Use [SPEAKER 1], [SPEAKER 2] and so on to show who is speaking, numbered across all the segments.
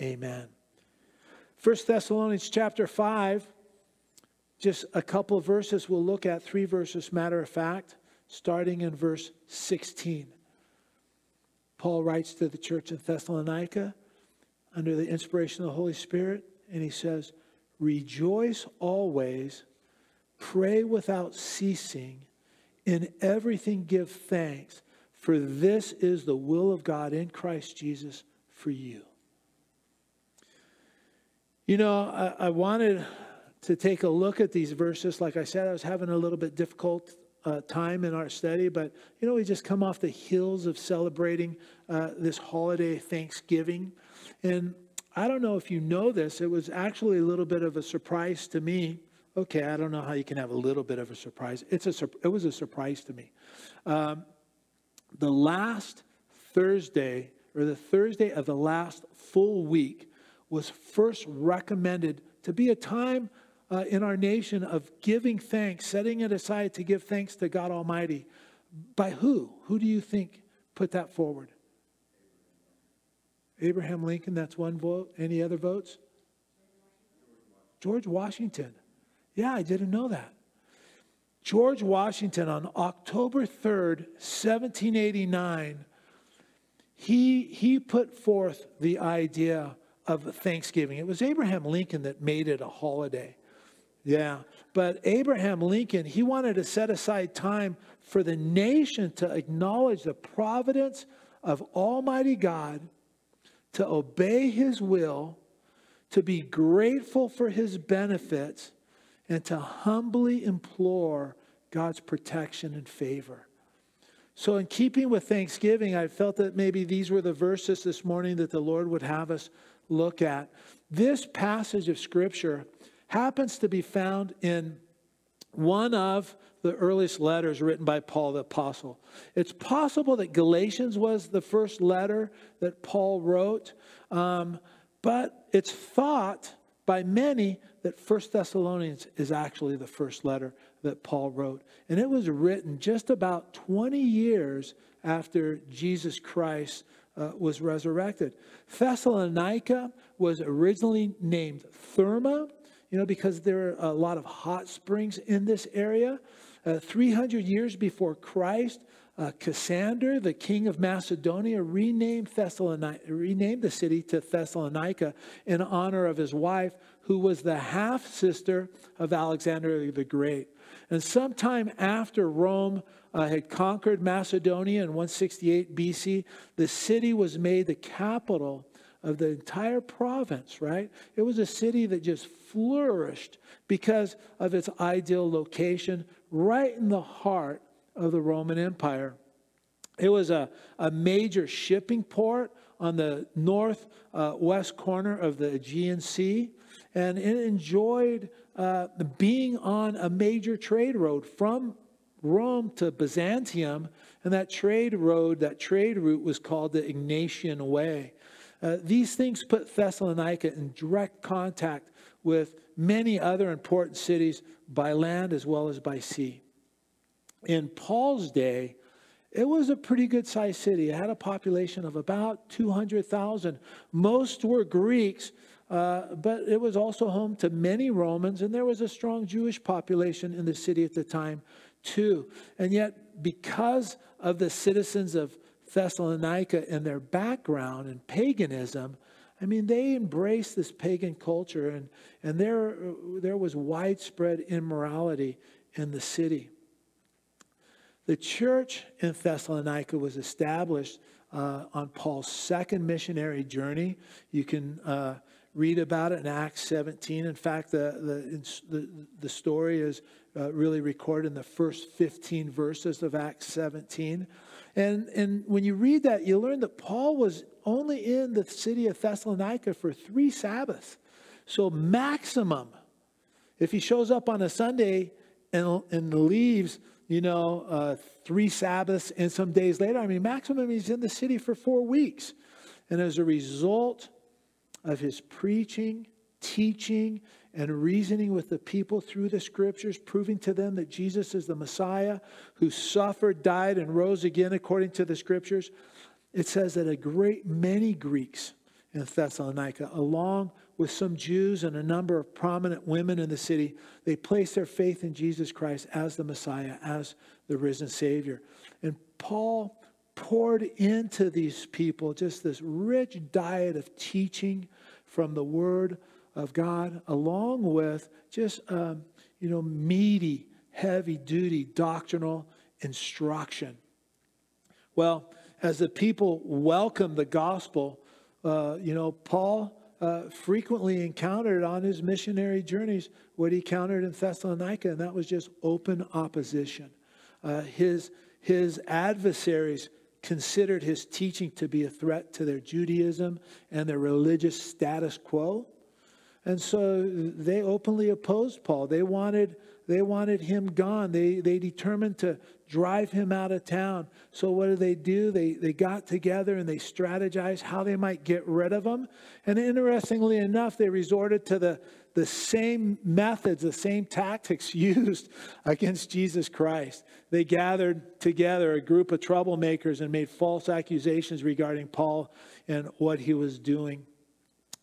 [SPEAKER 1] Amen. 1 Thessalonians chapter 5, just a couple of verses we'll look at, three verses, matter of fact, starting in verse 16. Paul writes to the church in Thessalonica under the inspiration of the Holy Spirit, and he says, Rejoice always, pray without ceasing, in everything give thanks, for this is the will of God in Christ Jesus for you. You know, I, I wanted to take a look at these verses. Like I said, I was having a little bit difficult uh, time in our study, but you know, we just come off the heels of celebrating uh, this holiday, Thanksgiving. And I don't know if you know this, it was actually a little bit of a surprise to me. Okay, I don't know how you can have a little bit of a surprise. It's a, it was a surprise to me. Um, the last Thursday, or the Thursday of the last full week, was first recommended to be a time uh, in our nation of giving thanks, setting it aside to give thanks to God Almighty. By who? Who do you think put that forward? Abraham Lincoln, that's one vote. Any other votes? George Washington. Yeah, I didn't know that. George Washington on October 3rd, 1789, he, he put forth the idea of Thanksgiving. It was Abraham Lincoln that made it a holiday. Yeah. But Abraham Lincoln, he wanted to set aside time for the nation to acknowledge the providence of Almighty God, to obey his will, to be grateful for his benefits, and to humbly implore God's protection and favor. So, in keeping with Thanksgiving, I felt that maybe these were the verses this morning that the Lord would have us look at. This passage of Scripture happens to be found in one of the earliest letters written by Paul the Apostle. It's possible that Galatians was the first letter that Paul wrote, um, but it's thought by many that First Thessalonians is actually the first letter that Paul wrote. And it was written just about 20 years after Jesus Christ uh, was resurrected. Thessalonica was originally named Therma, you know, because there are a lot of hot springs in this area. Uh, 300 years before Christ, uh, Cassander, the king of Macedonia, renamed, Thessalonica, renamed the city to Thessalonica in honor of his wife, who was the half sister of Alexander the Great. And sometime after Rome uh, had conquered Macedonia in 168 BC, the city was made the capital of the entire province, right? It was a city that just flourished because of its ideal location right in the heart of the Roman Empire. It was a, a major shipping port on the northwest uh, corner of the Aegean Sea, and it enjoyed uh, being on a major trade road from Rome to Byzantium, and that trade road, that trade route was called the Egnatian Way. Uh, these things put Thessalonica in direct contact with many other important cities by land as well as by sea. In Paul's day, it was a pretty good sized city. It had a population of about 200,000. Most were Greeks, uh, but it was also home to many Romans, and there was a strong Jewish population in the city at the time, too. And yet, because of the citizens of Thessalonica and their background and paganism, I mean, they embraced this pagan culture, and, and there, there was widespread immorality in the city. The church in Thessalonica was established uh, on Paul's second missionary journey. You can uh, read about it in Acts 17. In fact, the, the, the story is uh, really recorded in the first 15 verses of Acts 17. And, and when you read that, you learn that Paul was only in the city of Thessalonica for three Sabbaths. So, maximum, if he shows up on a Sunday and, and leaves, you know, uh, three Sabbaths and some days later, I mean, maximum he's in the city for four weeks. And as a result of his preaching, teaching, and reasoning with the people through the scriptures, proving to them that Jesus is the Messiah who suffered, died, and rose again according to the scriptures, it says that a great many Greeks in Thessalonica, along with some Jews and a number of prominent women in the city. They placed their faith in Jesus Christ as the Messiah, as the risen Savior. And Paul poured into these people just this rich diet of teaching from the Word of God, along with just, um, you know, meaty, heavy duty doctrinal instruction. Well, as the people welcomed the gospel, uh, you know, Paul uh, frequently encountered on his missionary journeys what he encountered in Thessalonica, and that was just open opposition. Uh, his, his adversaries considered his teaching to be a threat to their Judaism and their religious status quo. And so they openly opposed Paul. They wanted, they wanted him gone. They, they determined to drive him out of town. So what did they do? They, they got together and they strategized how they might get rid of him. And interestingly enough, they resorted to the, the same methods, the same tactics used against Jesus Christ. They gathered together a group of troublemakers and made false accusations regarding Paul and what he was doing.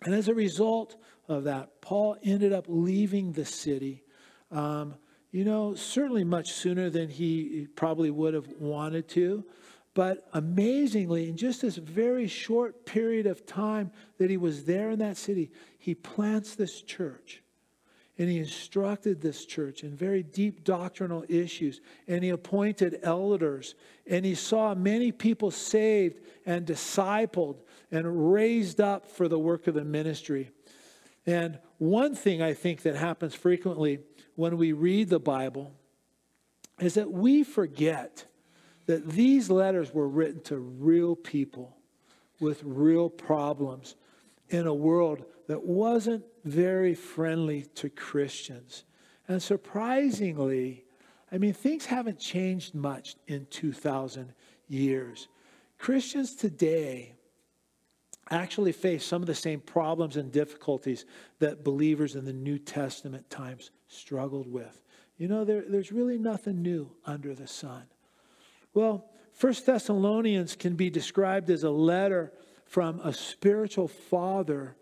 [SPEAKER 1] And as a result of that, Paul ended up leaving the city. Um, you know, certainly much sooner than he probably would have wanted to. But amazingly, in just this very short period of time that he was there in that city, he plants this church. And he instructed this church in very deep doctrinal issues. And he appointed elders. And he saw many people saved and discipled and raised up for the work of the ministry. And one thing I think that happens frequently when we read the Bible is that we forget that these letters were written to real people with real problems in a world that wasn't very friendly to Christians. And surprisingly, I mean, things haven't changed much in 2,000 years. Christians today actually face some of the same problems and difficulties that believers in the New Testament times struggled with. You know, there, there's really nothing new under the sun. Well, First Thessalonians can be described as a letter from a spiritual father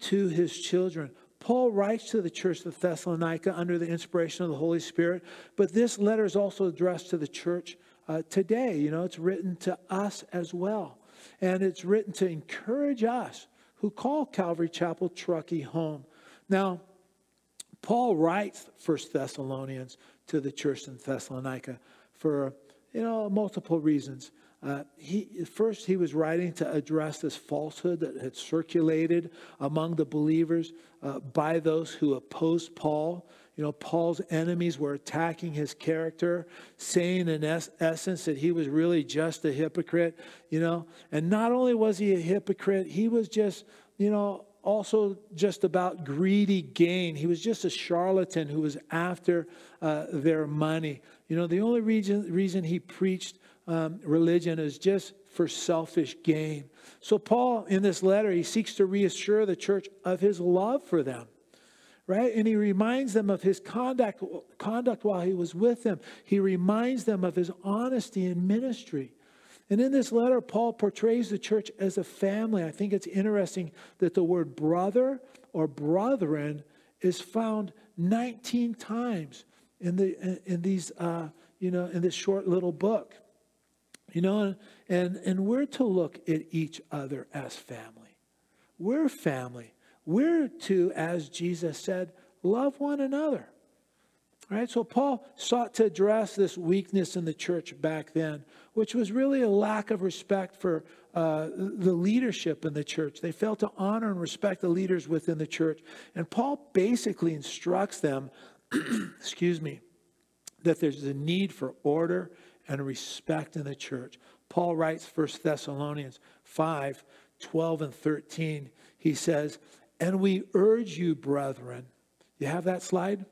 [SPEAKER 1] to his children. Paul writes to the church of Thessalonica under the inspiration of the Holy Spirit, but this letter is also addressed to the church uh, today. You know, it's written to us as well. And it's written to encourage us who call Calvary Chapel Truckee home. Now, Paul writes First Thessalonians to the church in Thessalonica for you know multiple reasons. Uh, he, first, he was writing to address this falsehood that had circulated among the believers uh, by those who opposed Paul. You know, Paul's enemies were attacking his character, saying in es- essence that he was really just a hypocrite, you know. And not only was he a hypocrite, he was just, you know, also just about greedy gain. He was just a charlatan who was after uh, their money. You know, the only reason, reason he preached um, religion is just for selfish gain. So, Paul, in this letter, he seeks to reassure the church of his love for them. Right? And he reminds them of his conduct, conduct while he was with them. He reminds them of his honesty in ministry. And in this letter, Paul portrays the church as a family. I think it's interesting that the word brother or brethren is found 19 times in, the, in these, uh, you know, in this short little book. You know, and, and we're to look at each other as family. We're family. We're to, as Jesus said, love one another. Right? So Paul sought to address this weakness in the church back then, which was really a lack of respect for uh, the leadership in the church. They failed to honor and respect the leaders within the church. And Paul basically instructs them, excuse me, that there's a need for order and respect in the church. Paul writes 1 Thessalonians 5 12 and 13. He says, And we urge you, brethren. You have that slide?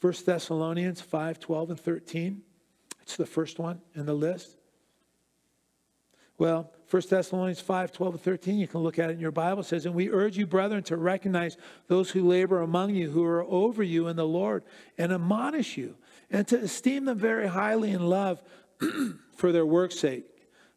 [SPEAKER 1] 1 Thessalonians 5 12 and 13. It's the first one in the list. Well, 1 Thessalonians 5 12 and 13, you can look at it in your Bible. It says, And we urge you, brethren, to recognize those who labor among you, who are over you in the Lord, and admonish you, and to esteem them very highly in love for their work's sake.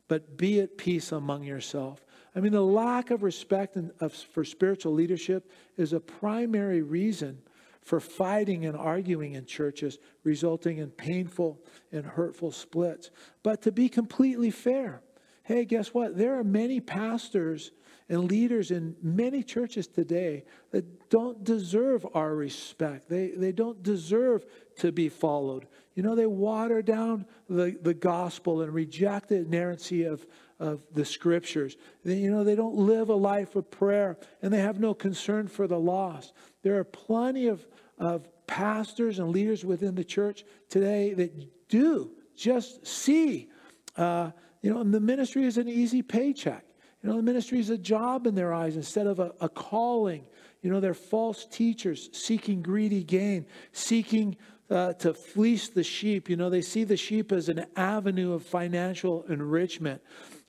[SPEAKER 1] But be at peace among yourself. I mean, the lack of respect and of, for spiritual leadership is a primary reason for fighting and arguing in churches, resulting in painful and hurtful splits. But to be completely fair, hey, guess what? There are many pastors and leaders in many churches today that don't deserve our respect. They, they don't deserve to be followed. You know, they water down the, the gospel and reject the inerrancy of, of the scriptures. They, you know, they don't live a life of prayer and they have no concern for the lost. There are plenty of, of pastors and leaders within the church today that do just see, uh, you know, the ministry is an easy paycheck. You know, the ministry is a job in their eyes instead of a, a calling. You know, they're false teachers seeking greedy gain, seeking uh, to fleece the sheep. You know, they see the sheep as an avenue of financial enrichment.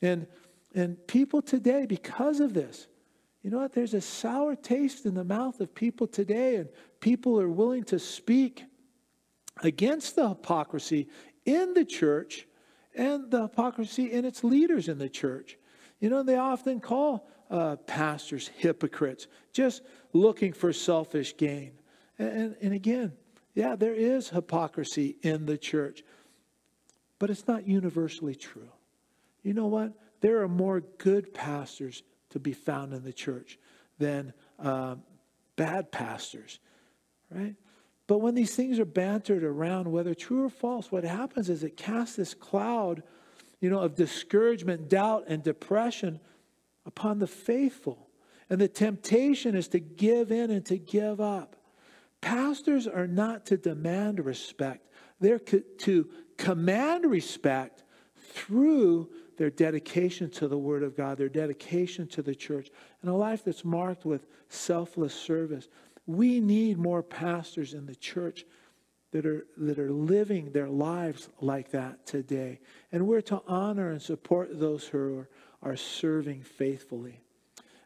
[SPEAKER 1] And, and people today, because of this, you know what? There's a sour taste in the mouth of people today, and people are willing to speak against the hypocrisy in the church and the hypocrisy in its leaders in the church. You know, they often call uh, pastors hypocrites, just looking for selfish gain. And, and again, yeah, there is hypocrisy in the church, but it's not universally true. You know what? There are more good pastors to be found in the church than uh, bad pastors, right? But when these things are bantered around, whether true or false, what happens is it casts this cloud you know, of discouragement, doubt, and depression upon the faithful. And the temptation is to give in and to give up. Pastors are not to demand respect, they're to command respect through their dedication to the Word of God, their dedication to the church, and a life that's marked with selfless service. We need more pastors in the church that are, that are living their lives like that today. And we're to honor and support those who are, are serving faithfully.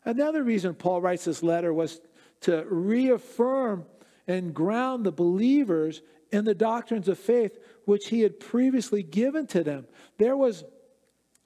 [SPEAKER 1] Another reason Paul writes this letter was to reaffirm and ground the believers in the doctrines of faith which he had previously given to them. There was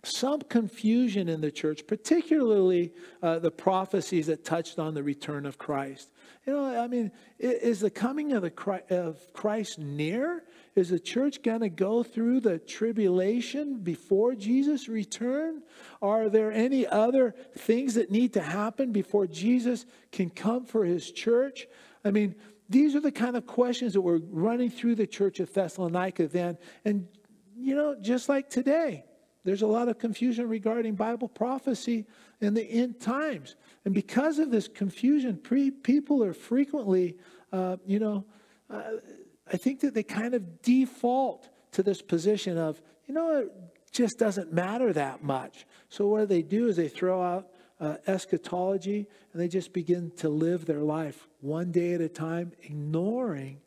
[SPEAKER 1] some confusion in the church, particularly uh, the prophecies that touched on the return of Christ. You know, I mean, is the coming of, the Christ, of Christ near? Is the church going to go through the tribulation before Jesus' return? Are there any other things that need to happen before Jesus can come for his church? I mean, these are the kind of questions that were running through the church of Thessalonica then. And, you know, just like today, there's a lot of confusion regarding Bible prophecy in the end times. And because of this confusion, pre- people are frequently, uh, you know, uh, I think that they kind of default to this position of, you know, it just doesn't matter that much. So what they do is they throw out uh, eschatology and they just begin to live their life one day at a time, ignoring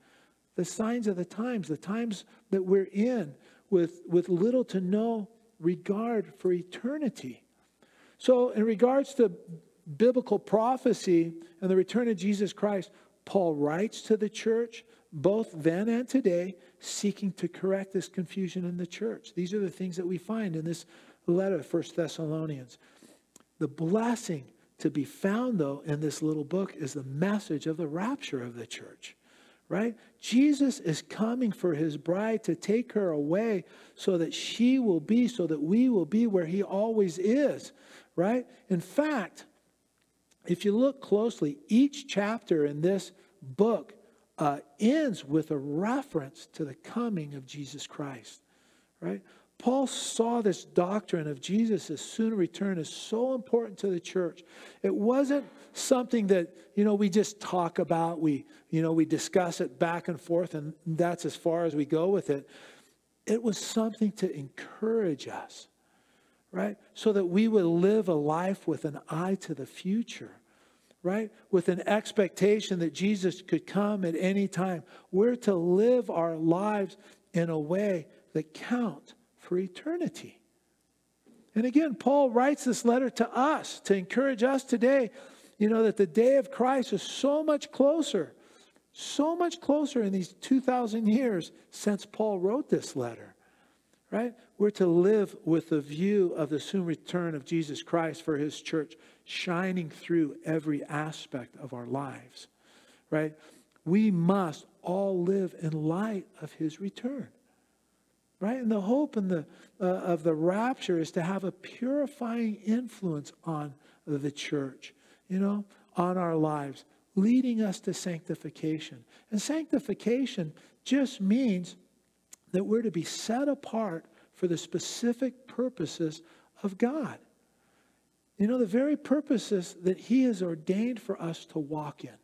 [SPEAKER 1] the signs of the times, the times that we're in with, with little to no regard for eternity. So, in regards to biblical prophecy and the return of Jesus Christ, Paul writes to the church, both then and today, seeking to correct this confusion in the church. These are the things that we find in this letter, First Thessalonians. The blessing to be found, though, in this little book is the message of the rapture of the church right? Jesus is coming for his bride to take her away so that she will be, so that we will be where he always is, right? In fact, if you look closely, each chapter in this book uh, ends with a reference to the coming of Jesus Christ, right? Paul saw this doctrine of Jesus' soon return as so important to the church. It wasn't something that, you know, we just talk about, we, you know, we discuss it back and forth, and that's as far as we go with it. It was something to encourage us, right? So that we would live a life with an eye to the future right? With an expectation that Jesus could come at any time. We're to live our lives in a way that count for eternity. And again, Paul writes this letter to us to encourage us today, you know, that the day of Christ is so much closer, so much closer in these 2,000 years since Paul wrote this letter, right? we're to live with the view of the soon return of Jesus Christ for his church shining through every aspect of our lives, right? We must all live in light of his return, right? And the hope and the, uh, of the rapture is to have a purifying influence on the church, you know, on our lives, leading us to sanctification. And sanctification just means that we're to be set apart for the specific purposes of God. You know, the very purposes that He has ordained for us to walk in.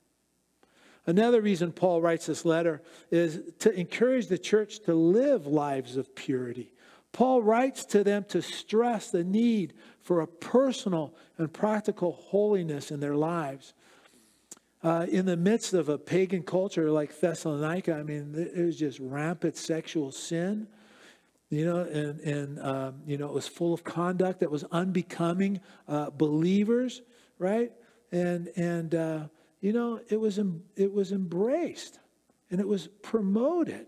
[SPEAKER 1] Another reason Paul writes this letter is to encourage the church to live lives of purity. Paul writes to them to stress the need for a personal and practical holiness in their lives. Uh, in the midst of a pagan culture like Thessalonica, I mean, it was just rampant sexual sin you know, and, and um, you know, it was full of conduct that was unbecoming uh, believers, right? And, and uh, you know, it was, it was embraced and it was promoted,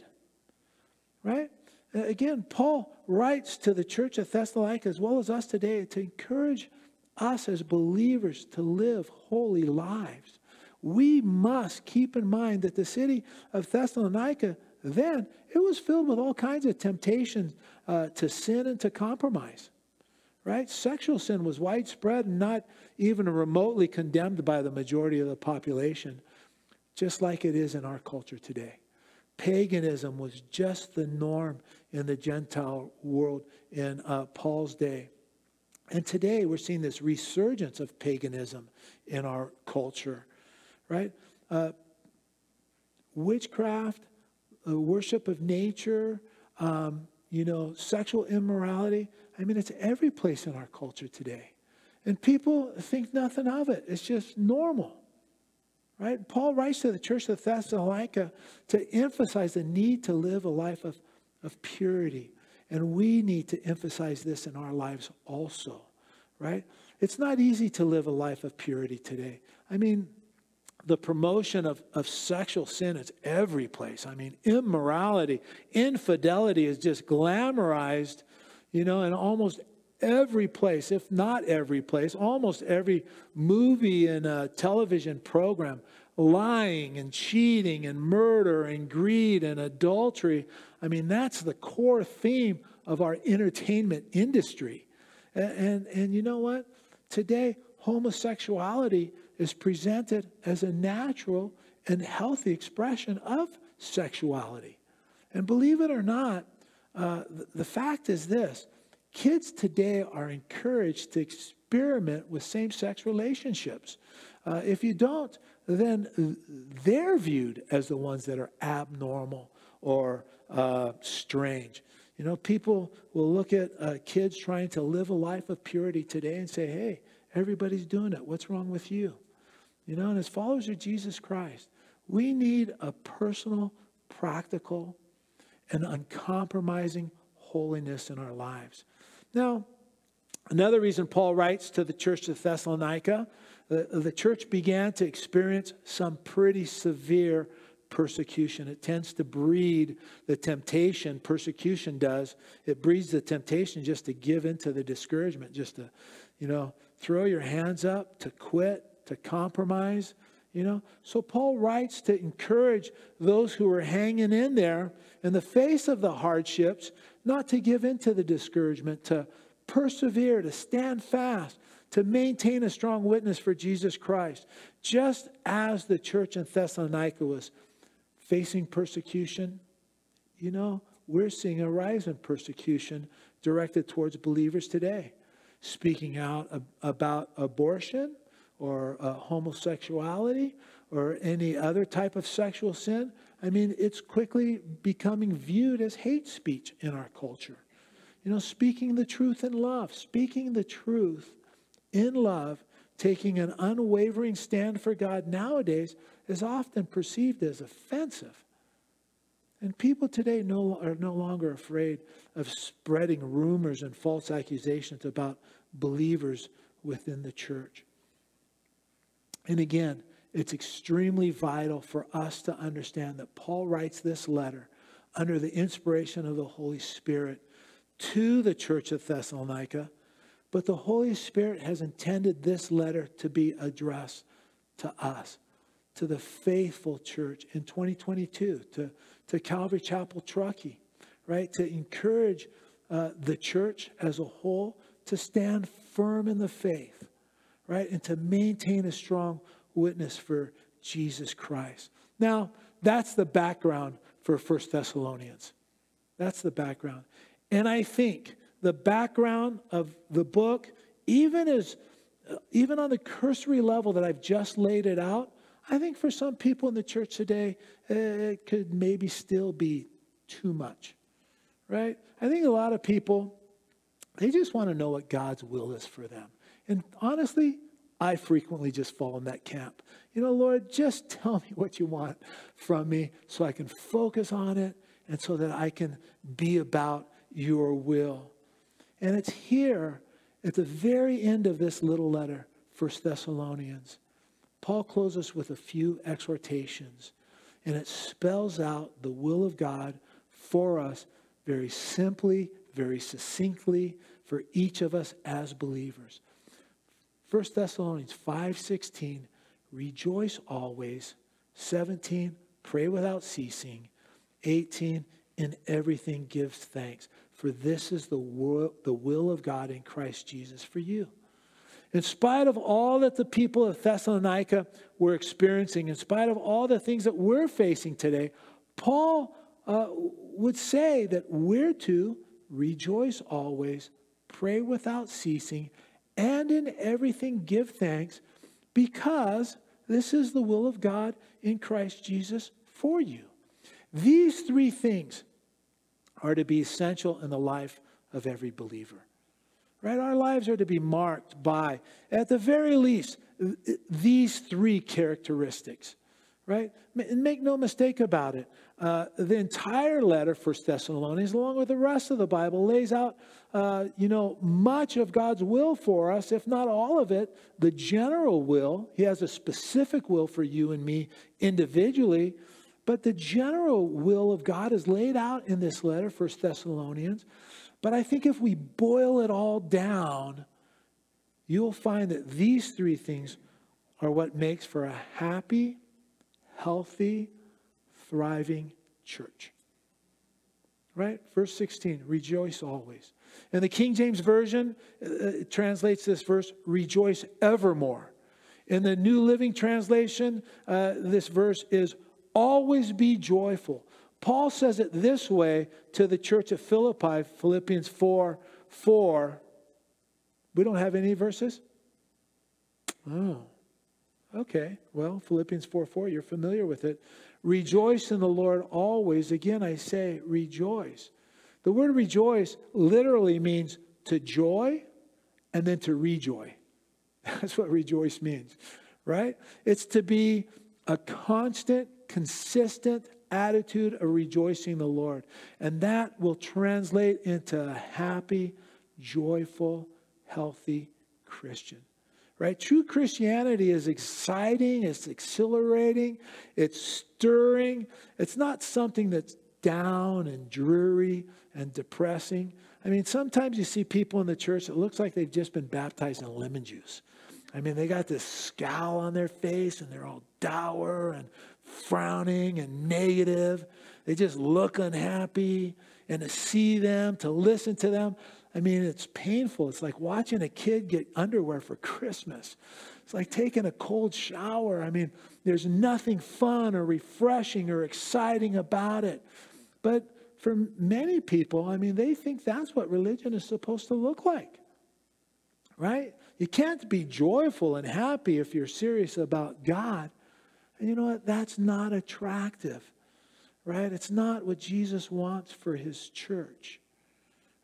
[SPEAKER 1] right? Again, Paul writes to the church of Thessalonica as well as us today to encourage us as believers to live holy lives. We must keep in mind that the city of Thessalonica then it was filled with all kinds of temptations uh, to sin and to compromise. Right? Sexual sin was widespread and not even remotely condemned by the majority of the population, just like it is in our culture today. Paganism was just the norm in the Gentile world in uh, Paul's day. And today we're seeing this resurgence of paganism in our culture, right? Uh, witchcraft, uh, worship of nature, um, you know, sexual immorality. I mean, it's every place in our culture today. And people think nothing of it. It's just normal. Right? Paul writes to the church of Thessalonica to emphasize the need to live a life of, of purity. And we need to emphasize this in our lives also. Right? It's not easy to live a life of purity today. I mean, the promotion of, of sexual sin is every place. I mean, immorality, infidelity is just glamorized, you know, in almost every place, if not every place, almost every movie and uh, television program. Lying and cheating and murder and greed and adultery. I mean, that's the core theme of our entertainment industry. And, and, and you know what? Today, homosexuality is presented as a natural and healthy expression of sexuality. And believe it or not, uh, the, the fact is this kids today are encouraged to experiment with same sex relationships. Uh, if you don't, then they're viewed as the ones that are abnormal or uh, strange. You know, people will look at uh, kids trying to live a life of purity today and say, hey, everybody's doing it. What's wrong with you? You know, and as followers of Jesus Christ, we need a personal, practical, and uncompromising holiness in our lives. Now, another reason Paul writes to the church of Thessalonica, the, the church began to experience some pretty severe persecution. It tends to breed the temptation, persecution does. It breeds the temptation just to give into the discouragement, just to, you know, throw your hands up, to quit, to compromise, you know. So Paul writes to encourage those who are hanging in there in the face of the hardships, not to give in to the discouragement, to persevere, to stand fast, to maintain a strong witness for Jesus Christ, just as the church in Thessalonica was facing persecution. You know, we're seeing a rise in persecution directed towards believers today. Speaking out about abortion, or uh, homosexuality or any other type of sexual sin, I mean, it's quickly becoming viewed as hate speech in our culture. You know, speaking the truth in love, speaking the truth in love, taking an unwavering stand for God nowadays is often perceived as offensive. And people today no, are no longer afraid of spreading rumors and false accusations about believers within the church. And again, it's extremely vital for us to understand that Paul writes this letter under the inspiration of the Holy Spirit to the church of Thessalonica, but the Holy Spirit has intended this letter to be addressed to us, to the faithful church in 2022, to, to Calvary Chapel Truckee, right? To encourage uh, the church as a whole to stand firm in the faith, right? And to maintain a strong witness for Jesus Christ. Now, that's the background for First Thessalonians. That's the background. And I think the background of the book, even as uh, even on the cursory level that I've just laid it out, I think for some people in the church today, uh, it could maybe still be too much, right? I think a lot of people, they just want to know what God's will is for them. And honestly, I frequently just fall in that camp. You know, Lord, just tell me what you want from me so I can focus on it and so that I can be about your will. And it's here at the very end of this little letter, First Thessalonians. Paul closes with a few exhortations, and it spells out the will of God for us very simply, very succinctly for each of us as believers. 1 Thessalonians 5:16 rejoice always 17 pray without ceasing 18 in everything give thanks for this is the will, the will of God in Christ Jesus for you. In spite of all that the people of Thessalonica were experiencing, in spite of all the things that we're facing today, Paul uh, would say that we're to rejoice always, pray without ceasing, and in everything give thanks, because this is the will of God in Christ Jesus for you. These three things are to be essential in the life of every believer. Right? Our lives are to be marked by, at the very least, these three characteristics. Right? And make no mistake about it. Uh, the entire letter, First Thessalonians, along with the rest of the Bible, lays out, uh, you know, much of God's will for us, if not all of it. The general will. He has a specific will for you and me individually, but the general will of God is laid out in this letter, First Thessalonians. But I think if we boil it all down, you'll find that these three things are what makes for a happy, healthy, thriving church. Right? Verse 16, rejoice always. And the King James Version uh, translates this verse, rejoice evermore. In the New Living Translation, uh, this verse is Always be joyful. Paul says it this way to the church of Philippi, Philippians 4 4. We don't have any verses? Oh, okay. Well, Philippians 4 4, you're familiar with it. Rejoice in the Lord always. Again, I say rejoice. The word rejoice literally means to joy and then to rejoice. That's what rejoice means, right? It's to be a constant consistent attitude of rejoicing the Lord. And that will translate into a happy, joyful, healthy Christian. Right? True Christianity is exciting, it's exhilarating, it's stirring. It's not something that's down and dreary and depressing. I mean, sometimes you see people in the church, it looks like they've just been baptized in lemon juice. I mean, they got this scowl on their face and they're all dour and frowning and negative. They just look unhappy. And to see them, to listen to them, I mean, it's painful. It's like watching a kid get underwear for Christmas. It's like taking a cold shower. I mean, there's nothing fun or refreshing or exciting about it. But for many people, I mean, they think that's what religion is supposed to look like. Right? You can't be joyful and happy if you're serious about God. And you know what? That's not attractive, right? It's not what Jesus wants for his church.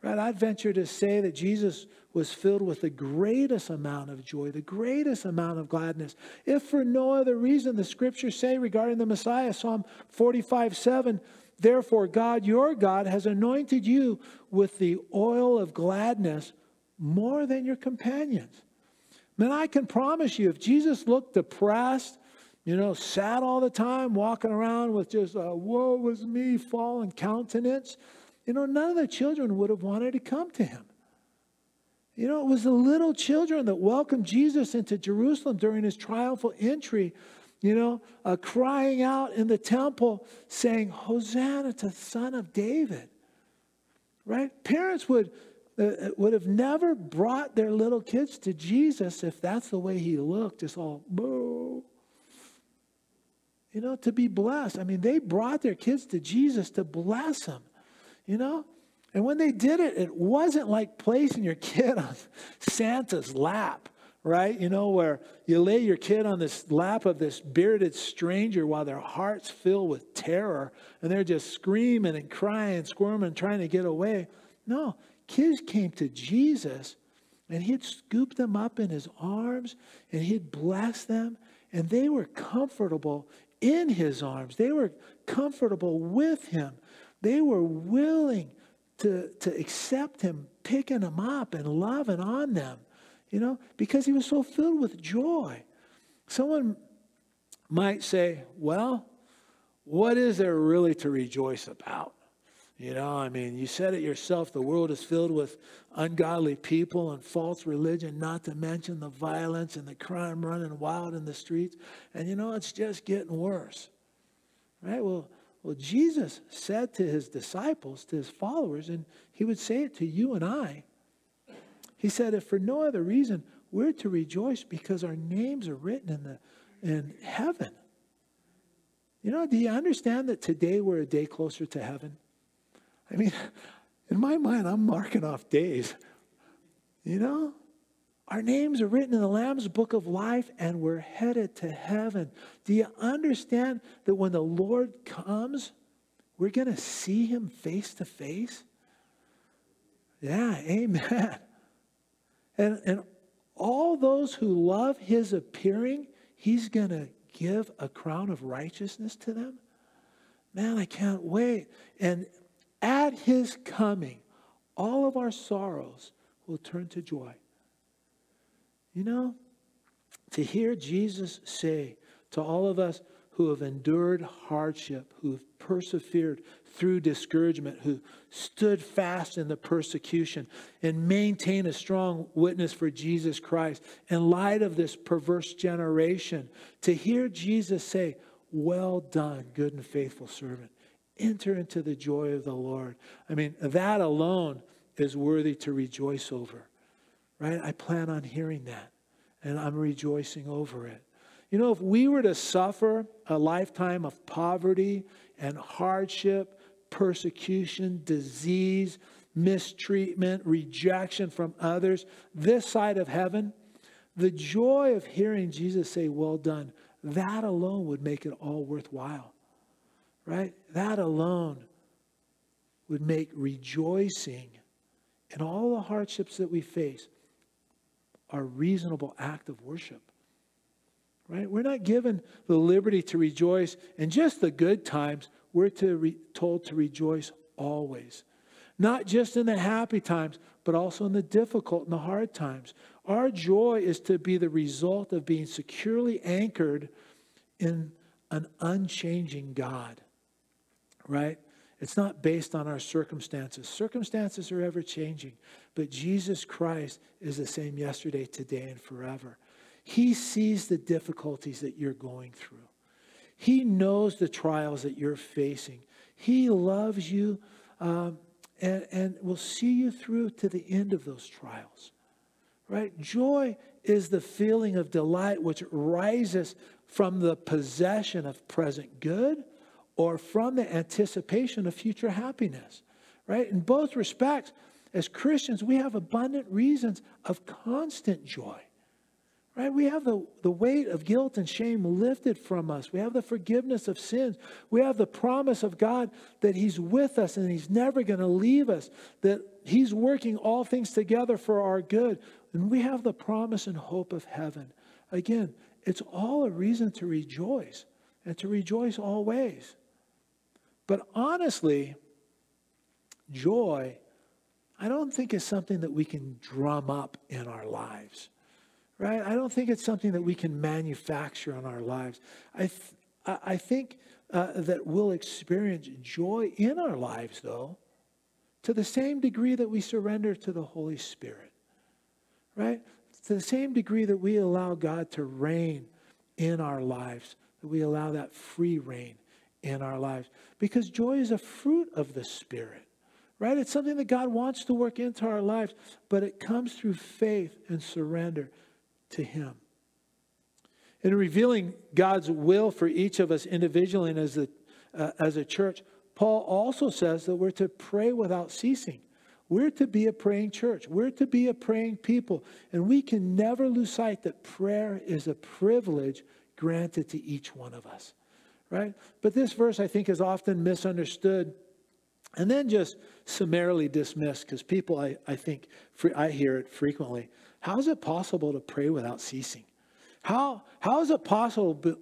[SPEAKER 1] Right? I'd venture to say that Jesus was filled with the greatest amount of joy, the greatest amount of gladness. If for no other reason, the scriptures say regarding the Messiah, Psalm 45 7, therefore God, your God, has anointed you with the oil of gladness more than your companions. Man, I can promise you, if Jesus looked depressed, you know, sad all the time, walking around with just a woe was me fallen countenance, you know, none of the children would have wanted to come to him. You know, it was the little children that welcomed Jesus into Jerusalem during his triumphal entry, you know, uh, crying out in the temple saying, Hosanna to the Son of David. Right? Parents would, uh, uh, would have never brought their little kids to Jesus if that's the way he looked, just all, boo. You know, to be blessed. I mean, they brought their kids to Jesus to bless him, you know? And when they did it, it wasn't like placing your kid on Santa's lap, right? You know, where you lay your kid on this lap of this bearded stranger while their hearts fill with terror and they're just screaming and crying, squirming, trying to get away. No, kids came to Jesus and he'd scoop them up in his arms and he'd bless them and they were comfortable in his arms. They were comfortable with him. They were willing to, to accept him, picking them up and loving on them, you know, because he was so filled with joy. Someone might say, well, what is there really to rejoice about? You know, I mean, you said it yourself. The world is filled with ungodly people and false religion, not to mention the violence and the crime running wild in the streets. And you know, it's just getting worse. Right? Well, well, Jesus said to his disciples, to his followers, and he would say it to you and I. He said, if for no other reason, we're to rejoice because our names are written in, the, in heaven. You know, do you understand that today we're a day closer to heaven? I mean, in my mind, I'm marking off days. You know? Our names are written in the Lamb's book of life and we're headed to heaven. Do you understand that when the Lord comes, we're going to see him face to face? Yeah, amen. And, and all those who love his appearing, he's going to give a crown of righteousness to them. Man, I can't wait. And at his coming, all of our sorrows will turn to joy. You know, to hear Jesus say to all of us who have endured hardship, who have persevered through discouragement, who stood fast in the persecution and maintain a strong witness for Jesus Christ in light of this perverse generation, to hear Jesus say, Well done, good and faithful servant enter into the joy of the Lord. I mean, that alone is worthy to rejoice over, right? I plan on hearing that, and I'm rejoicing over it. You know, if we were to suffer a lifetime of poverty and hardship, persecution, disease, mistreatment, rejection from others, this side of heaven, the joy of hearing Jesus say, Well done, that alone would make it all worthwhile right? That alone would make rejoicing in all the hardships that we face a reasonable act of worship. Right? We're not given the liberty to rejoice in just the good times. We're to re- told to rejoice always. Not just in the happy times, but also in the difficult and the hard times. Our joy is to be the result of being securely anchored in an unchanging God right? It's not based on our circumstances. Circumstances are ever changing, but Jesus Christ is the same yesterday, today, and forever. He sees the difficulties that you're going through. He knows the trials that you're facing. He loves you um, and, and will see you through to the end of those trials. Right? Joy is the feeling of delight which rises from the possession of present good or from the anticipation of future happiness, right? In both respects, as Christians, we have abundant reasons of constant joy, right? We have the, the weight of guilt and shame lifted from us. We have the forgiveness of sins. We have the promise of God that He's with us and He's never going to leave us, that He's working all things together for our good. And we have the promise and hope of heaven. Again, it's all a reason to rejoice and to rejoice always. But honestly, joy, I don't think is something that we can drum up in our lives, right? I don't think it's something that we can manufacture in our lives. I, th- I think uh, that we'll experience joy in our lives, though, to the same degree that we surrender to the Holy Spirit, right? To the same degree that we allow God to reign in our lives, that we allow that free reign in our lives. Because joy is a fruit of the Spirit, right? It's something that God wants to work into our lives, but it comes through faith and surrender to Him. In revealing God's will for each of us individually and as a, uh, as a church, Paul also says that we're to pray without ceasing. We're to be a praying church. We're to be a praying people. And we can never lose sight that prayer is a privilege granted to each one of us, right? But this verse, I think, is often misunderstood and then just summarily dismissed because people, I, I think, I hear it frequently. How is it possible to pray without ceasing? How, how is it possible,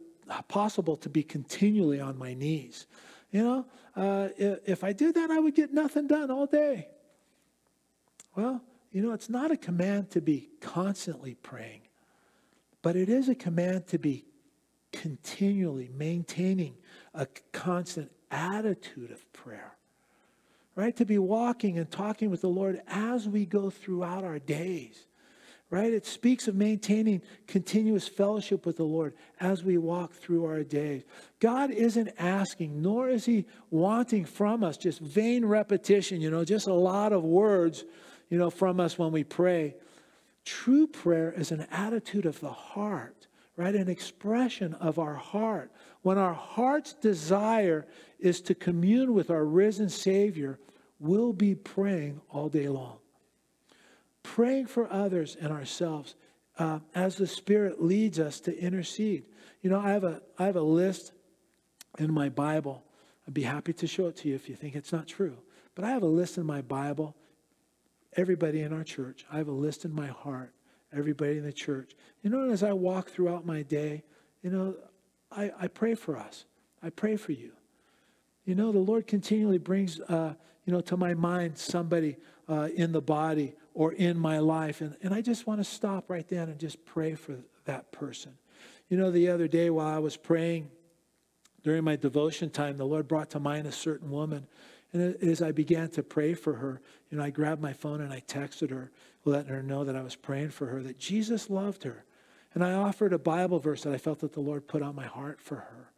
[SPEAKER 1] possible to be continually on my knees? You know, uh, if I did that, I would get nothing done all day. Well, you know, it's not a command to be constantly praying, but it is a command to be continually maintaining a constant attitude of prayer, right? To be walking and talking with the Lord as we go throughout our days, right? It speaks of maintaining continuous fellowship with the Lord as we walk through our days. God isn't asking, nor is He wanting from us just vain repetition, you know, just a lot of words you know, from us when we pray. True prayer is an attitude of the heart, right? An expression of our heart. When our heart's desire is to commune with our risen Savior, we'll be praying all day long. Praying for others and ourselves uh, as the Spirit leads us to intercede. You know, I have a, I have a list in my Bible. I'd be happy to show it to you if you think it's not true. But I have a list in my Bible everybody in our church. I have a list in my heart, everybody in the church. You know, as I walk throughout my day, you know, I, I pray for us. I pray for you. You know, the Lord continually brings, uh, you know, to my mind somebody uh, in the body or in my life. And, and I just want to stop right then and just pray for that person. You know, the other day while I was praying during my devotion time, the Lord brought to mind a certain woman and as I began to pray for her, you know, I grabbed my phone and I texted her, letting her know that I was praying for her, that Jesus loved her. And I offered a Bible verse that I felt that the Lord put on my heart for her.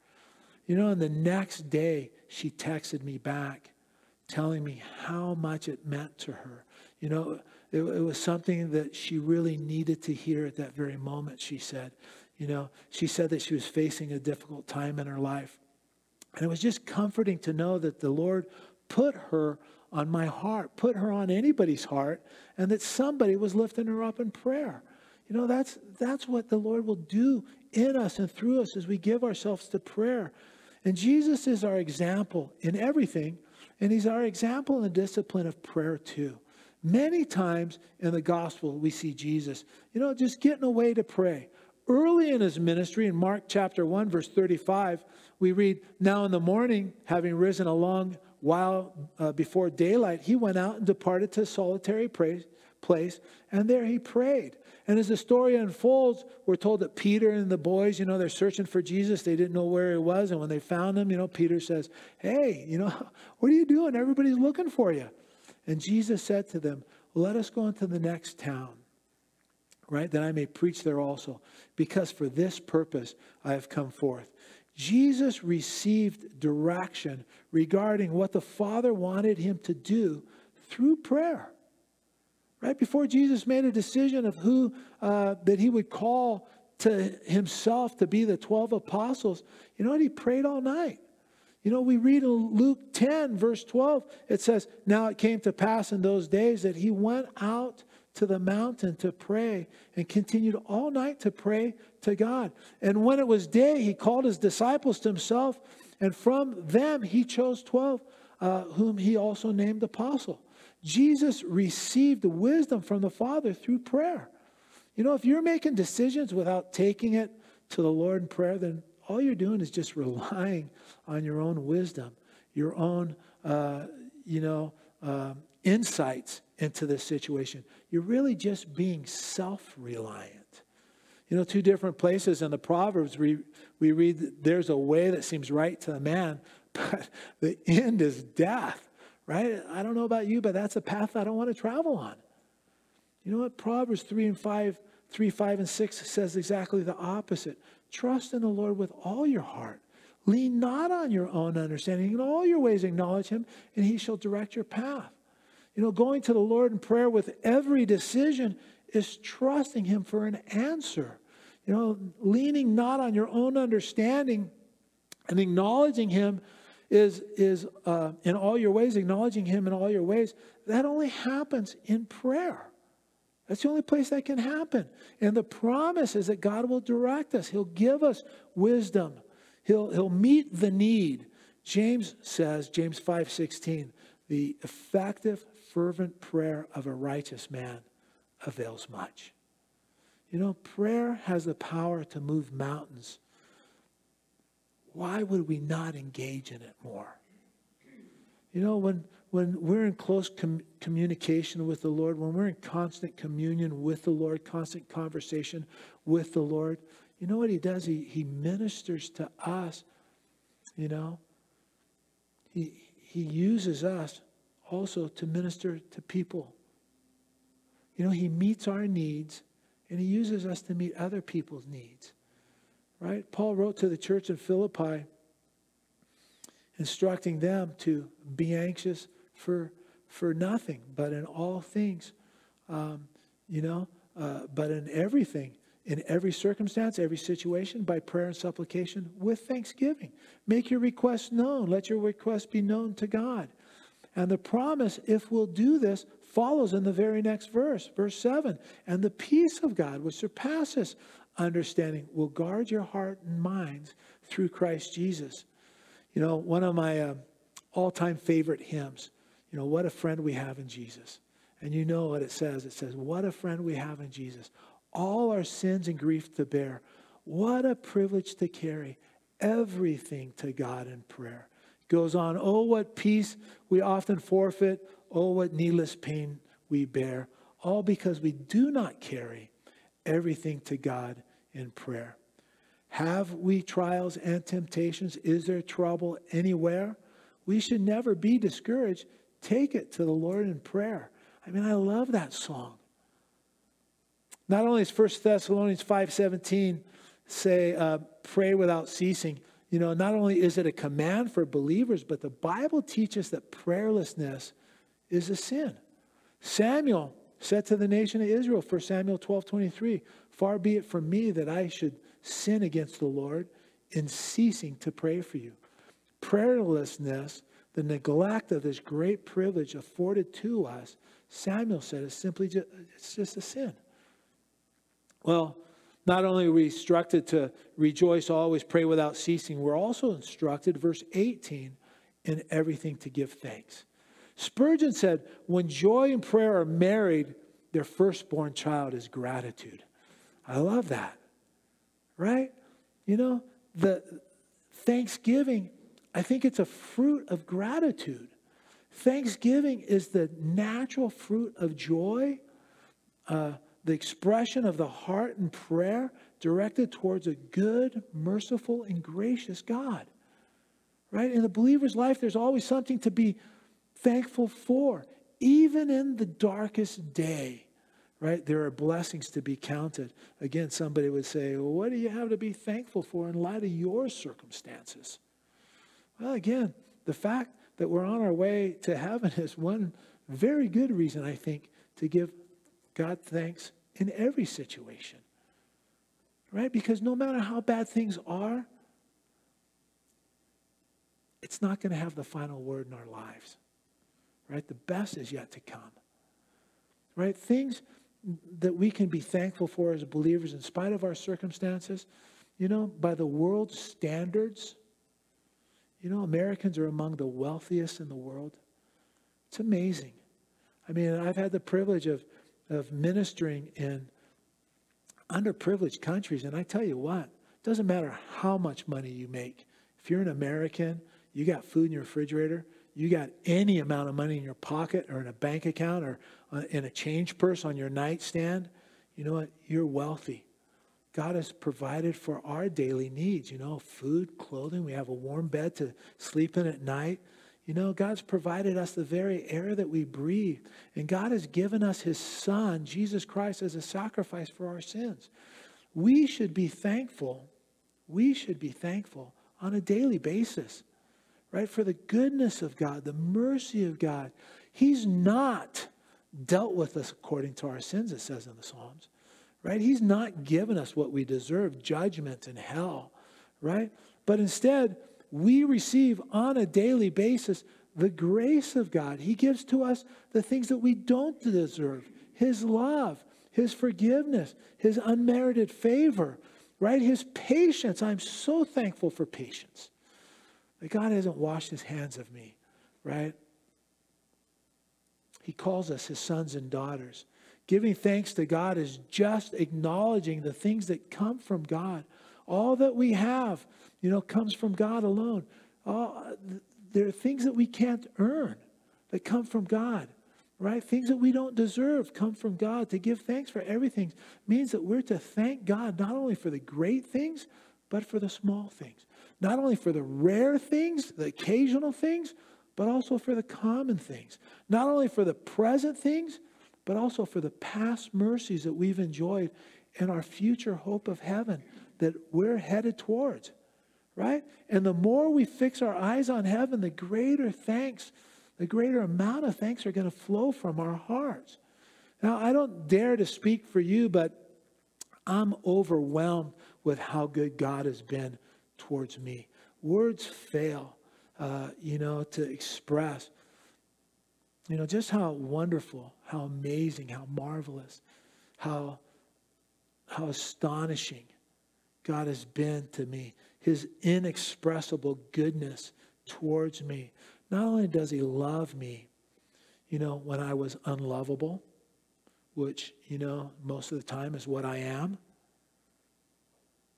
[SPEAKER 1] You know, and the next day she texted me back telling me how much it meant to her. You know, it, it was something that she really needed to hear at that very moment, she said. You know, she said that she was facing a difficult time in her life. And it was just comforting to know that the Lord put her on my heart, put her on anybody's heart, and that somebody was lifting her up in prayer. You know, that's, that's what the Lord will do in us and through us as we give ourselves to prayer. And Jesus is our example in everything, and he's our example in the discipline of prayer too. Many times in the gospel, we see Jesus, you know, just getting away to pray. Early in his ministry, in Mark chapter 1, verse 35, we read, Now in the morning, having risen along while uh, before daylight, he went out and departed to a solitary place, and there he prayed. And as the story unfolds, we're told that Peter and the boys, you know, they're searching for Jesus. They didn't know where he was. And when they found him, you know, Peter says, Hey, you know, what are you doing? Everybody's looking for you. And Jesus said to them, Let us go into the next town, right? That I may preach there also, because for this purpose I have come forth. Jesus received direction regarding what the Father wanted him to do through prayer. Right before Jesus made a decision of who uh, that he would call to himself to be the 12 apostles, you know what? He prayed all night. You know, we read in Luke 10, verse 12, it says, Now it came to pass in those days that he went out to the mountain to pray and continued all night to pray to God. And when it was day, he called his disciples to himself, and from them he chose 12, uh, whom he also named apostle. Jesus received wisdom from the Father through prayer. You know, if you're making decisions without taking it to the Lord in prayer, then all you're doing is just relying on your own wisdom, your own, uh, you know, uh, insights into this situation. You're really just being self reliant. You know, two different places in the Proverbs, we, we read there's a way that seems right to a man, but the end is death, right? I don't know about you, but that's a path I don't want to travel on. You know what? Proverbs 3 and 5, 3, 5, and 6 says exactly the opposite. Trust in the Lord with all your heart. Lean not on your own understanding. In all your ways acknowledge him, and he shall direct your path. You know, going to the Lord in prayer with every decision is trusting him for an answer. You know, leaning not on your own understanding and acknowledging him is, is uh, in all your ways, acknowledging him in all your ways, that only happens in prayer. That's the only place that can happen. And the promise is that God will direct us. He'll give us wisdom. He'll, he'll meet the need. James says, James 5:16, the effective, fervent prayer of a righteous man avails much. You know, prayer has the power to move mountains. Why would we not engage in it more? You know, when, when we're in close com- communication with the Lord, when we're in constant communion with the Lord, constant conversation with the Lord, you know what he does? He, he ministers to us, you know. He, he uses us also to minister to people. You know, he meets our needs and he uses us to meet other people's needs. Right? Paul wrote to the church in Philippi instructing them to be anxious for, for nothing, but in all things, um, you know, uh, but in everything, in every circumstance, every situation, by prayer and supplication with thanksgiving. Make your requests known. Let your requests be known to God. And the promise, if we'll do this, follows in the very next verse, verse 7. And the peace of God, which surpasses understanding, will guard your heart and minds through Christ Jesus. You know, one of my uh, all time favorite hymns, you know, what a friend we have in Jesus. And you know what it says. It says, What a friend we have in Jesus. All our sins and grief to bear. What a privilege to carry everything to God in prayer. Goes on, oh, what peace we often forfeit. Oh, what needless pain we bear. All because we do not carry everything to God in prayer. Have we trials and temptations? Is there trouble anywhere? We should never be discouraged. Take it to the Lord in prayer. I mean, I love that song. Not only is 1 Thessalonians 5.17 say, uh, pray without ceasing, you know, not only is it a command for believers, but the Bible teaches that prayerlessness is a sin. Samuel said to the nation of Israel, 1 Samuel 12, 23, Far be it from me that I should sin against the Lord in ceasing to pray for you. Prayerlessness, the neglect of this great privilege afforded to us, Samuel said, is simply just, it's just a sin. Well, not only are we instructed to rejoice, always pray without ceasing, we're also instructed, verse 18, in everything to give thanks. Spurgeon said, when joy and prayer are married, their firstborn child is gratitude. I love that right? You know, the thanksgiving, I think it's a fruit of gratitude. Thanksgiving is the natural fruit of joy, uh, the expression of the heart and prayer directed towards a good, merciful, and gracious God. Right? In the believer's life, there's always something to be thankful for, even in the darkest day right? There are blessings to be counted. Again, somebody would say, well, what do you have to be thankful for in light of your circumstances? Well, again, the fact that we're on our way to heaven is one very good reason, I think, to give God thanks in every situation. Right? Because no matter how bad things are, it's not going to have the final word in our lives. Right? The best is yet to come. Right? Things that we can be thankful for as believers in spite of our circumstances. You know, by the world's standards, you know, Americans are among the wealthiest in the world. It's amazing. I mean, I've had the privilege of, of ministering in underprivileged countries, and I tell you what, it doesn't matter how much money you make. If you're an American, you got food in your refrigerator, you got any amount of money in your pocket or in a bank account or uh, in a change purse on your nightstand, you know what? You're wealthy. God has provided for our daily needs, you know, food, clothing. We have a warm bed to sleep in at night. You know, God's provided us the very air that we breathe. And God has given us his son, Jesus Christ, as a sacrifice for our sins. We should be thankful. We should be thankful on a daily basis, right? For the goodness of God, the mercy of God. He's not dealt with us according to our sins, it says in the Psalms, right? He's not given us what we deserve, judgment and hell, right? But instead, we receive on a daily basis the grace of God. He gives to us the things that we don't deserve His love, His forgiveness, His unmerited favor, right? His patience. I'm so thankful for patience. That God hasn't washed His hands of me, right? He calls us His sons and daughters. Giving thanks to God is just acknowledging the things that come from God. All that we have you know, comes from God alone. There are things that we can't earn that come from God, right? Things that we don't deserve come from God. To give thanks for everything means that we're to thank God not only for the great things, but for the small things. Not only for the rare things, the occasional things, but also for the common things. Not only for the present things, but also for the past mercies that we've enjoyed and our future hope of heaven that we're headed towards right? And the more we fix our eyes on heaven, the greater thanks, the greater amount of thanks are going to flow from our hearts. Now, I don't dare to speak for you, but I'm overwhelmed with how good God has been towards me. Words fail, uh, you know, to express, you know, just how wonderful, how amazing, how marvelous, how, how astonishing God has been to me his inexpressible goodness towards me. Not only does he love me, you know, when I was unlovable, which, you know, most of the time is what I am,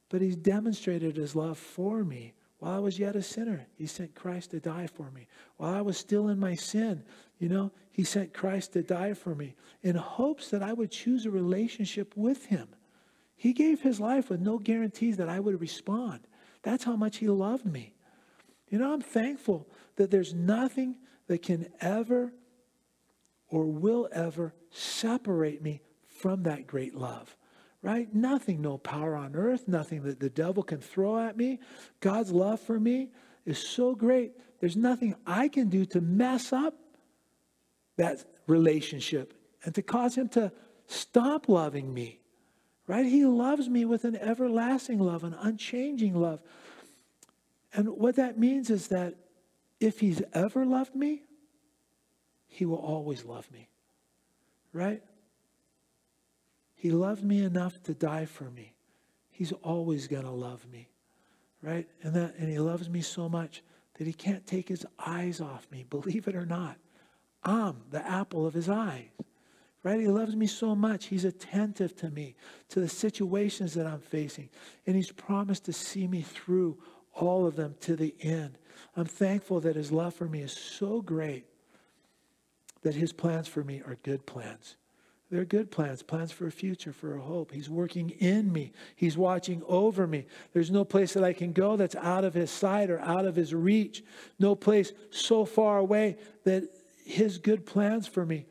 [SPEAKER 1] but he's demonstrated his love for me. While I was yet a sinner, he sent Christ to die for me. While I was still in my sin, you know, he sent Christ to die for me in hopes that I would choose a relationship with him. He gave his life with no guarantees that I would respond. That's how much he loved me. You know, I'm thankful that there's nothing that can ever or will ever separate me from that great love. Right? Nothing, no power on earth, nothing that the devil can throw at me. God's love for me is so great. There's nothing I can do to mess up that relationship and to cause him to stop loving me right? He loves me with an everlasting love, an unchanging love. And what that means is that if he's ever loved me, he will always love me, right? He loved me enough to die for me. He's always going to love me, right? And that and he loves me so much that he can't take his eyes off me, believe it or not. I'm the apple of his eyes right? He loves me so much. He's attentive to me, to the situations that I'm facing. And He's promised to see me through all of them to the end. I'm thankful that His love for me is so great that His plans for me are good plans. They're good plans, plans for a future, for a hope. He's working in me. He's watching over me. There's no place that I can go that's out of his sight or out of his reach. No place so far away that his good plans for me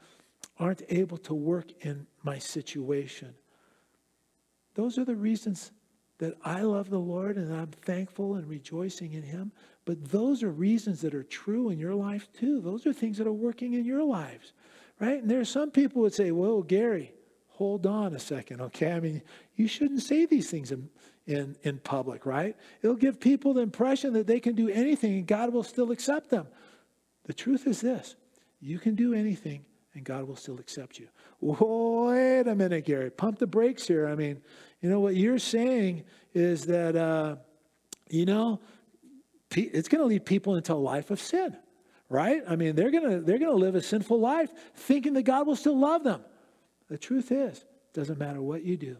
[SPEAKER 1] aren't able to work in my situation. Those are the reasons that I love the Lord and I'm thankful and rejoicing in Him. But those are reasons that are true in your life too. Those are things that are working in your lives, right? And there are some people would say, "Well, Gary, hold on a second, okay? I mean, you shouldn't say these things in, in, in public, right? It'll give people the impression that they can do anything and God will still accept them. The truth is this you can do anything and God will still accept you. Wait a minute, Gary. Pump the brakes here. I mean, you know, what you're saying is that, uh, you know, it's going to lead people into a life of sin, right? I mean, they're going to they're going to live a sinful life thinking that God will still love them. The truth is, doesn't matter what you do.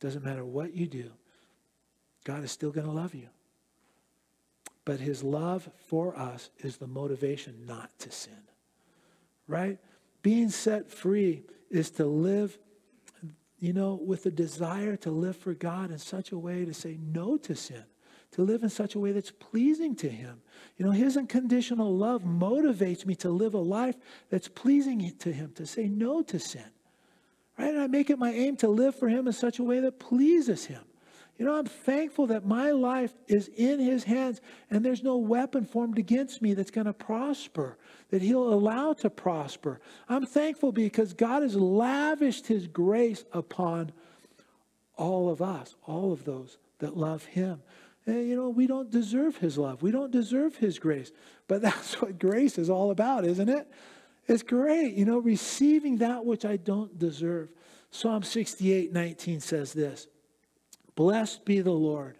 [SPEAKER 1] Doesn't matter what you do. God is still going to love you. But his love for us is the motivation not to sin. Right? Being set free is to live, you know, with a desire to live for God in such a way to say no to sin, to live in such a way that's pleasing to Him. You know, His unconditional love motivates me to live a life that's pleasing to Him, to say no to sin. Right? And I make it my aim to live for Him in such a way that pleases Him. You know, I'm thankful that my life is in His hands and there's no weapon formed against me that's going to prosper, that He'll allow to prosper. I'm thankful because God has lavished His grace upon all of us, all of those that love Him. And, you know, we don't deserve His love, we don't deserve His grace. But that's what grace is all about, isn't it? It's great, you know, receiving that which I don't deserve. Psalm 68 19 says this Blessed be the Lord.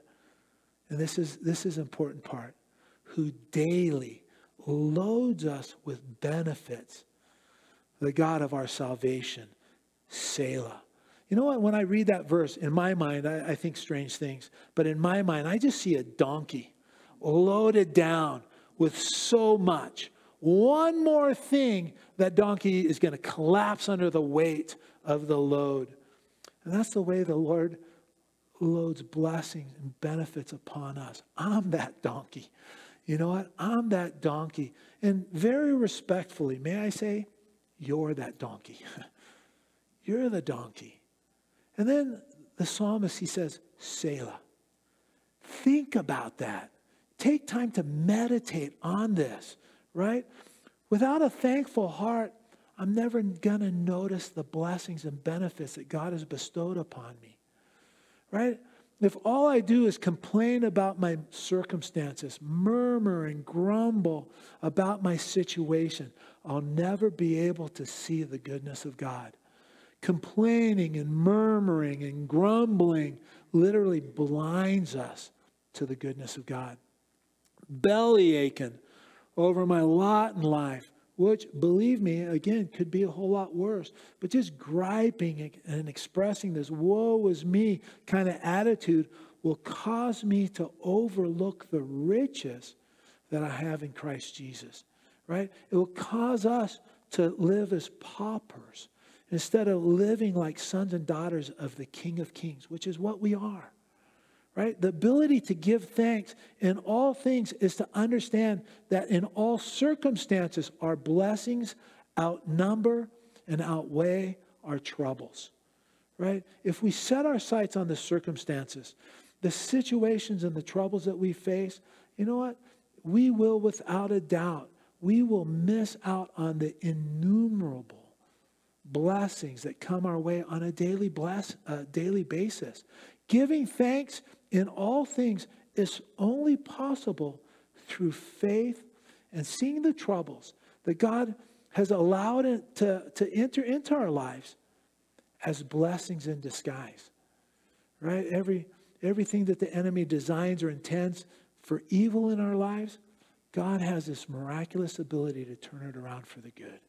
[SPEAKER 1] And this is this is important part, who daily loads us with benefits. The God of our salvation, Selah. You know what? When I read that verse, in my mind, I, I think strange things. But in my mind, I just see a donkey loaded down with so much. One more thing, that donkey is going to collapse under the weight of the load. And that's the way the Lord loads blessings and benefits upon us. I'm that donkey. You know what? I'm that donkey. And very respectfully, may I say, you're that donkey. you're the donkey. And then the psalmist, he says, Selah. Think about that. Take time to meditate on this, right? Without a thankful heart, I'm never going to notice the blessings and benefits that God has bestowed upon me right? If all I do is complain about my circumstances, murmur and grumble about my situation, I'll never be able to see the goodness of God. Complaining and murmuring and grumbling literally blinds us to the goodness of God. Belly aching over my lot in life which, believe me, again, could be a whole lot worse. But just griping and expressing this woe is me kind of attitude will cause me to overlook the riches that I have in Christ Jesus, right? It will cause us to live as paupers instead of living like sons and daughters of the King of Kings, which is what we are right? The ability to give thanks in all things is to understand that in all circumstances, our blessings outnumber and outweigh our troubles, right? If we set our sights on the circumstances, the situations and the troubles that we face, you know what? We will, without a doubt, we will miss out on the innumerable blessings that come our way on a daily bless, uh, daily basis. Giving thanks in all things is only possible through faith and seeing the troubles that God has allowed it to, to enter into our lives as blessings in disguise. Right? Every, everything that the enemy designs or intends for evil in our lives, God has this miraculous ability to turn it around for the good.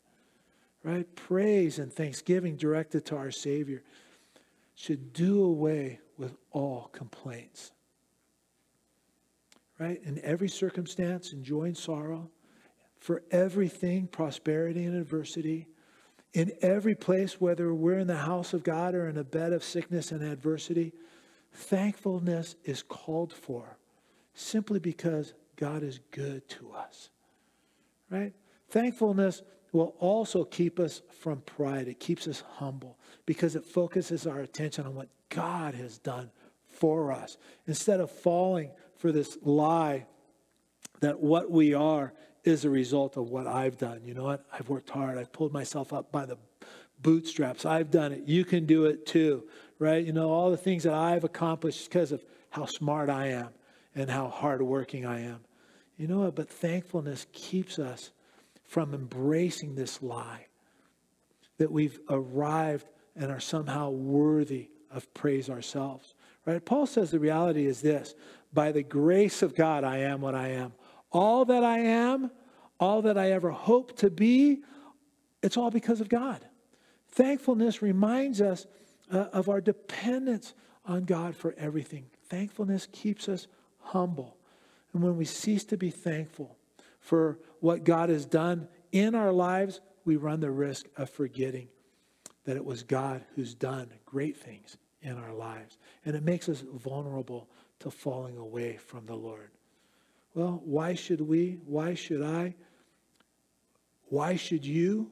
[SPEAKER 1] Right? Praise and thanksgiving directed to our Savior should do away with all complaints. Right? In every circumstance, enjoying sorrow. For everything, prosperity and adversity. In every place, whether we're in the house of God or in a bed of sickness and adversity, thankfulness is called for simply because God is good to us. Right? Thankfulness will also keep us from pride. It keeps us humble because it focuses our attention on what God has done for us. Instead of falling for this lie that what we are is a result of what I've done. You know what? I've worked hard. I've pulled myself up by the bootstraps. I've done it. You can do it too, right? You know, all the things that I've accomplished because of how smart I am and how hardworking I am. You know what? But thankfulness keeps us from embracing this lie that we've arrived and are somehow worthy of praise ourselves. Right? Paul says the reality is this by the grace of God, I am what I am. All that I am, all that I ever hope to be, it's all because of God. Thankfulness reminds us uh, of our dependence on God for everything. Thankfulness keeps us humble. And when we cease to be thankful for what God has done in our lives, we run the risk of forgetting that it was God who's done great things in our lives. And it makes us vulnerable to falling away from the Lord. Well, why should we? Why should I? Why should you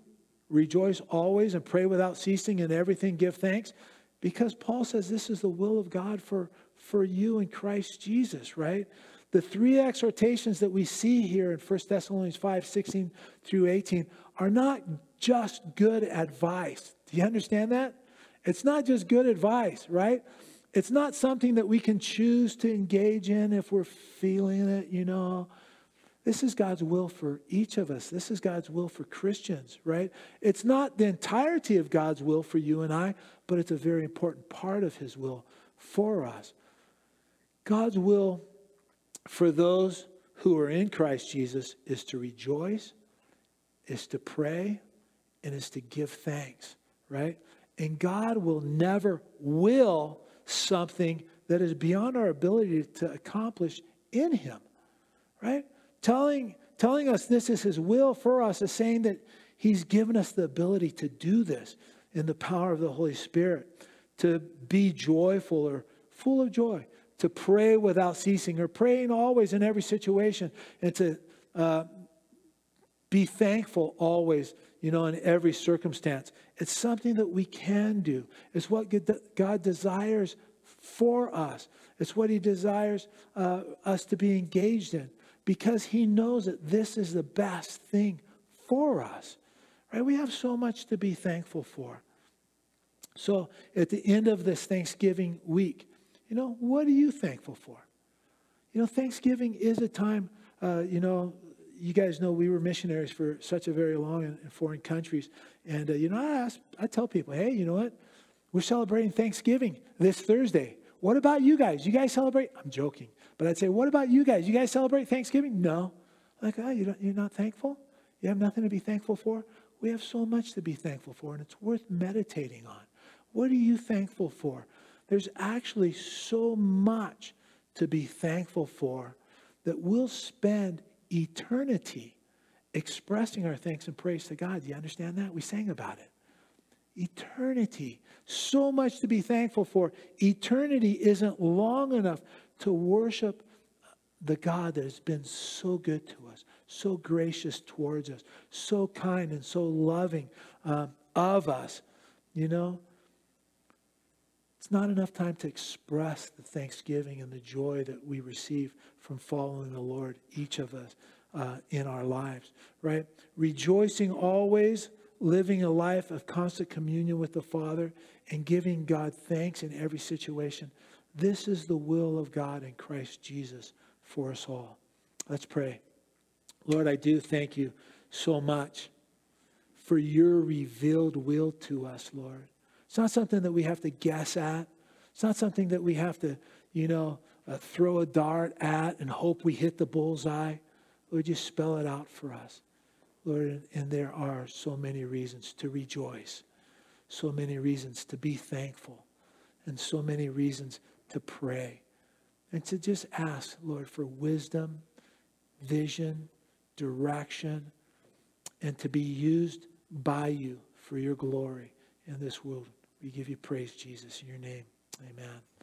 [SPEAKER 1] rejoice always and pray without ceasing and everything give thanks? Because Paul says this is the will of God for, for you in Christ Jesus, right? The three exhortations that we see here in 1 Thessalonians 5 16 through 18 are not just good advice. Do you understand that? It's not just good advice, right? It's not something that we can choose to engage in if we're feeling it, you know. This is God's will for each of us. This is God's will for Christians, right? It's not the entirety of God's will for you and I, but it's a very important part of His will for us. God's will for those who are in Christ Jesus is to rejoice, is to pray, and is to give thanks, right? And God will never will something that is beyond our ability to accomplish in Him, right? Telling, telling us this is His will for us is saying that He's given us the ability to do this in the power of the Holy Spirit, to be joyful or full of joy, to pray without ceasing or praying always in every situation, and to uh, be thankful always, you know, in every circumstance. It's something that we can do. It's what God desires for us. It's what He desires uh, us to be engaged in because He knows that this is the best thing for us. Right? We have so much to be thankful for. So at the end of this Thanksgiving week, you know, what are you thankful for? You know, Thanksgiving is a time, uh, you know, you guys know we were missionaries for such a very long in, in foreign countries. And, uh, you know, I, ask, I tell people, hey, you know what? We're celebrating Thanksgiving this Thursday. What about you guys? You guys celebrate? I'm joking. But I'd say, what about you guys? You guys celebrate Thanksgiving? No. Like, oh, you you're not thankful? You have nothing to be thankful for? We have so much to be thankful for, and it's worth meditating on. What are you thankful for? There's actually so much to be thankful for that we'll spend eternity expressing our thanks and praise to God. Do you understand that? We sang about it. Eternity. So much to be thankful for. Eternity isn't long enough to worship the God that has been so good to us, so gracious towards us, so kind and so loving um, of us. You know, it's not enough time to express the thanksgiving and the joy that we receive from following the Lord, each of us, uh, in our lives, right? Rejoicing always, living a life of constant communion with the Father, and giving God thanks in every situation. This is the will of God in Christ Jesus for us all. Let's pray. Lord, I do thank you so much for your revealed will to us, Lord. It's not something that we have to guess at. It's not something that we have to, you know, uh, throw a dart at and hope we hit the bullseye. Lord, just spell it out for us. Lord, and there are so many reasons to rejoice, so many reasons to be thankful, and so many reasons to pray. And to just ask, Lord, for wisdom, vision, direction, and to be used by you for your glory in this world. We give you praise, Jesus, in your name. Amen.